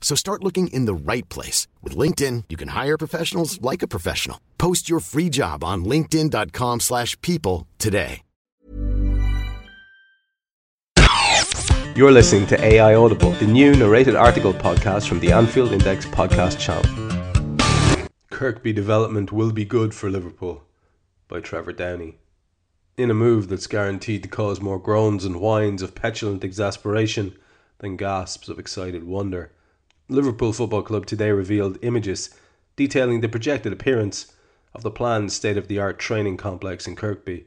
So start looking in the right place. With LinkedIn, you can hire professionals like a professional. Post your free job on linkedin.com slash people today. You're listening to AI Audible, the new narrated article podcast from the Anfield Index podcast channel. Kirkby development will be good for Liverpool by Trevor Downey. In a move that's guaranteed to cause more groans and whines of petulant exasperation than gasps of excited wonder, Liverpool Football Club today revealed images detailing the projected appearance of the planned state of the art training complex in Kirkby.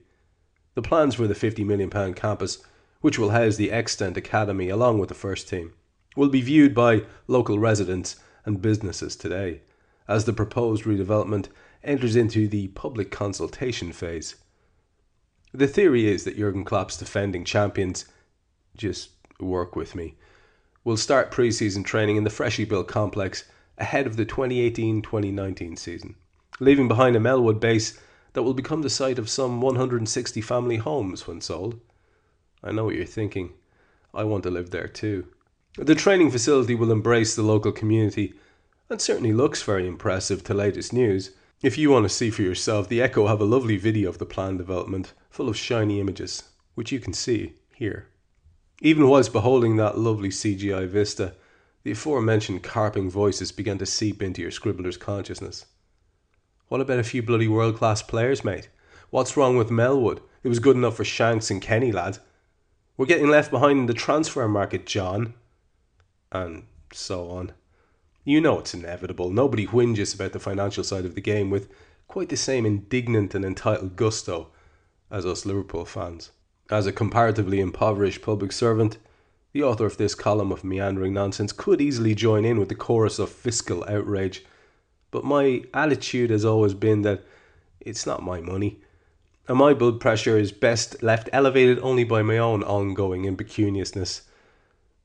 The plans for the £50 million campus, which will house the extant academy along with the first team, will be viewed by local residents and businesses today, as the proposed redevelopment enters into the public consultation phase. The theory is that Jurgen Klopp's defending champions, just work with me, will start pre-season training in the freshly built complex ahead of the 2018-2019 season, leaving behind a Melwood base that will become the site of some 160 family homes when sold. I know what you're thinking. I want to live there too. The training facility will embrace the local community and certainly looks very impressive to latest news. If you want to see for yourself, the Echo have a lovely video of the planned development, full of shiny images, which you can see here. Even whilst beholding that lovely CGI vista, the aforementioned carping voices began to seep into your scribbler's consciousness. What about a few bloody world class players, mate? What's wrong with Melwood? It was good enough for Shanks and Kenny, lad. We're getting left behind in the transfer market, John. And so on. You know it's inevitable. Nobody whinges about the financial side of the game with quite the same indignant and entitled gusto as us Liverpool fans. As a comparatively impoverished public servant, the author of this column of meandering nonsense could easily join in with the chorus of fiscal outrage, but my attitude has always been that it's not my money, and my blood pressure is best left elevated only by my own ongoing impecuniousness.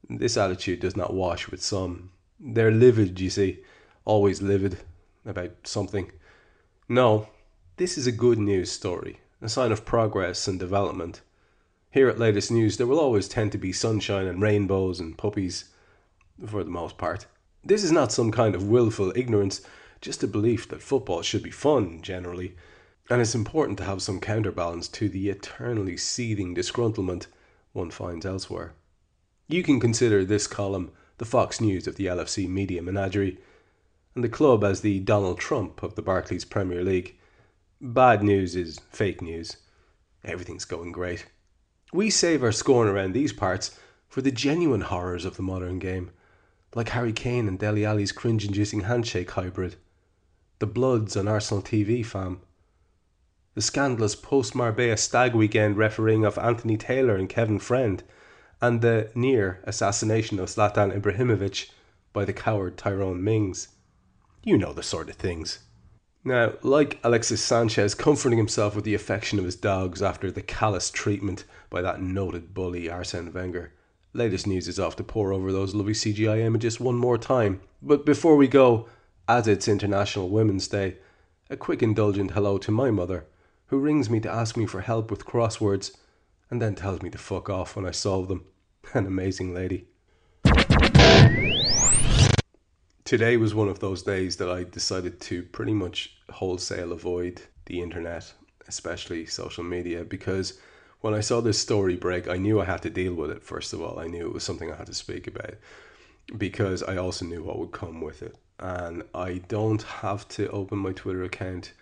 This attitude does not wash with some. They're livid, you see, always livid about something. No, this is a good news story, a sign of progress and development. Here at Latest News, there will always tend to be sunshine and rainbows and puppies, for the most part. This is not some kind of willful ignorance, just a belief that football should be fun, generally, and it's important to have some counterbalance to the eternally seething disgruntlement one finds elsewhere. You can consider this column the Fox News of the LFC media menagerie, and the club as the Donald Trump of the Barclays Premier League. Bad news is fake news. Everything's going great. We save our scorn around these parts for the genuine horrors of the modern game, like Harry Kane and Dele Alli's cringe-inducing handshake hybrid, the Bloods on Arsenal TV fam, the scandalous post-Marbella stag weekend refereeing of Anthony Taylor and Kevin Friend, and the near assassination of Zlatan Ibrahimovic by the coward Tyrone Mings. You know the sort of things. Now, like Alexis Sanchez comforting himself with the affection of his dogs after the callous treatment by that noted bully Arsene Wenger, latest news is off to pore over those lovely CGI images one more time. But before we go, as it's International Women's Day, a quick indulgent hello to my mother, who rings me to ask me for help with crosswords and then tells me to fuck off when I solve them. An amazing lady. Today was one of those days that I decided to pretty much wholesale avoid the internet, especially social media, because when I saw this story break, I knew I had to deal with it, first of all. I knew it was something I had to speak about because I also knew what would come with it. And I don't have to open my Twitter account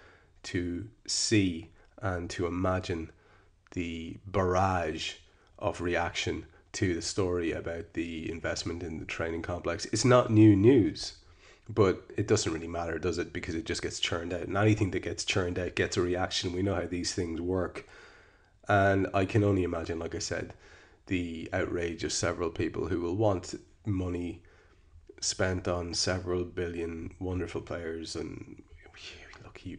to see and to imagine the barrage of reaction to the story about the investment in the training complex. It's not new news, but it doesn't really matter, does it? Because it just gets churned out. And anything that gets churned out gets a reaction. We know how these things work. And I can only imagine, like I said, the outrage of several people who will want money spent on several billion wonderful players. And look, you,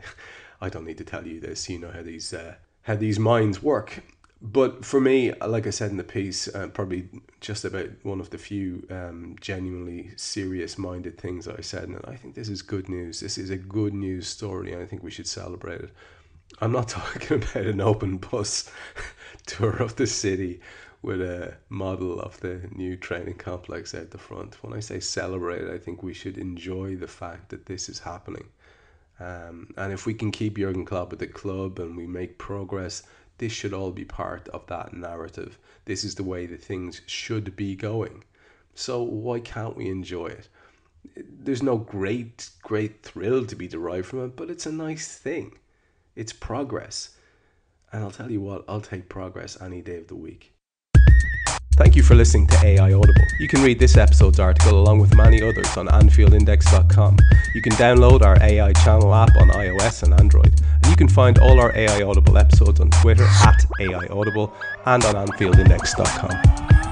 I don't need to tell you this. You know how these uh, how these minds work but for me, like I said in the piece, uh, probably just about one of the few um, genuinely serious minded things I said. And I think this is good news. This is a good news story, and I think we should celebrate it. I'm not talking about an open bus tour of the city with a model of the new training complex out the front. When I say celebrate, I think we should enjoy the fact that this is happening. Um, and if we can keep Jurgen Klopp at the club and we make progress, this should all be part of that narrative. This is the way that things should be going. So why can't we enjoy it? There's no great, great thrill to be derived from it, but it's a nice thing. It's progress. And I'll tell you what, I'll take progress any day of the week. Thank you for listening to AI Audible. You can read this episode's article along with many others on AnfieldIndex.com. You can download our AI channel app on iOS and Android. And you can find all our AI Audible episodes on Twitter at AI Audible and on AnfieldIndex.com.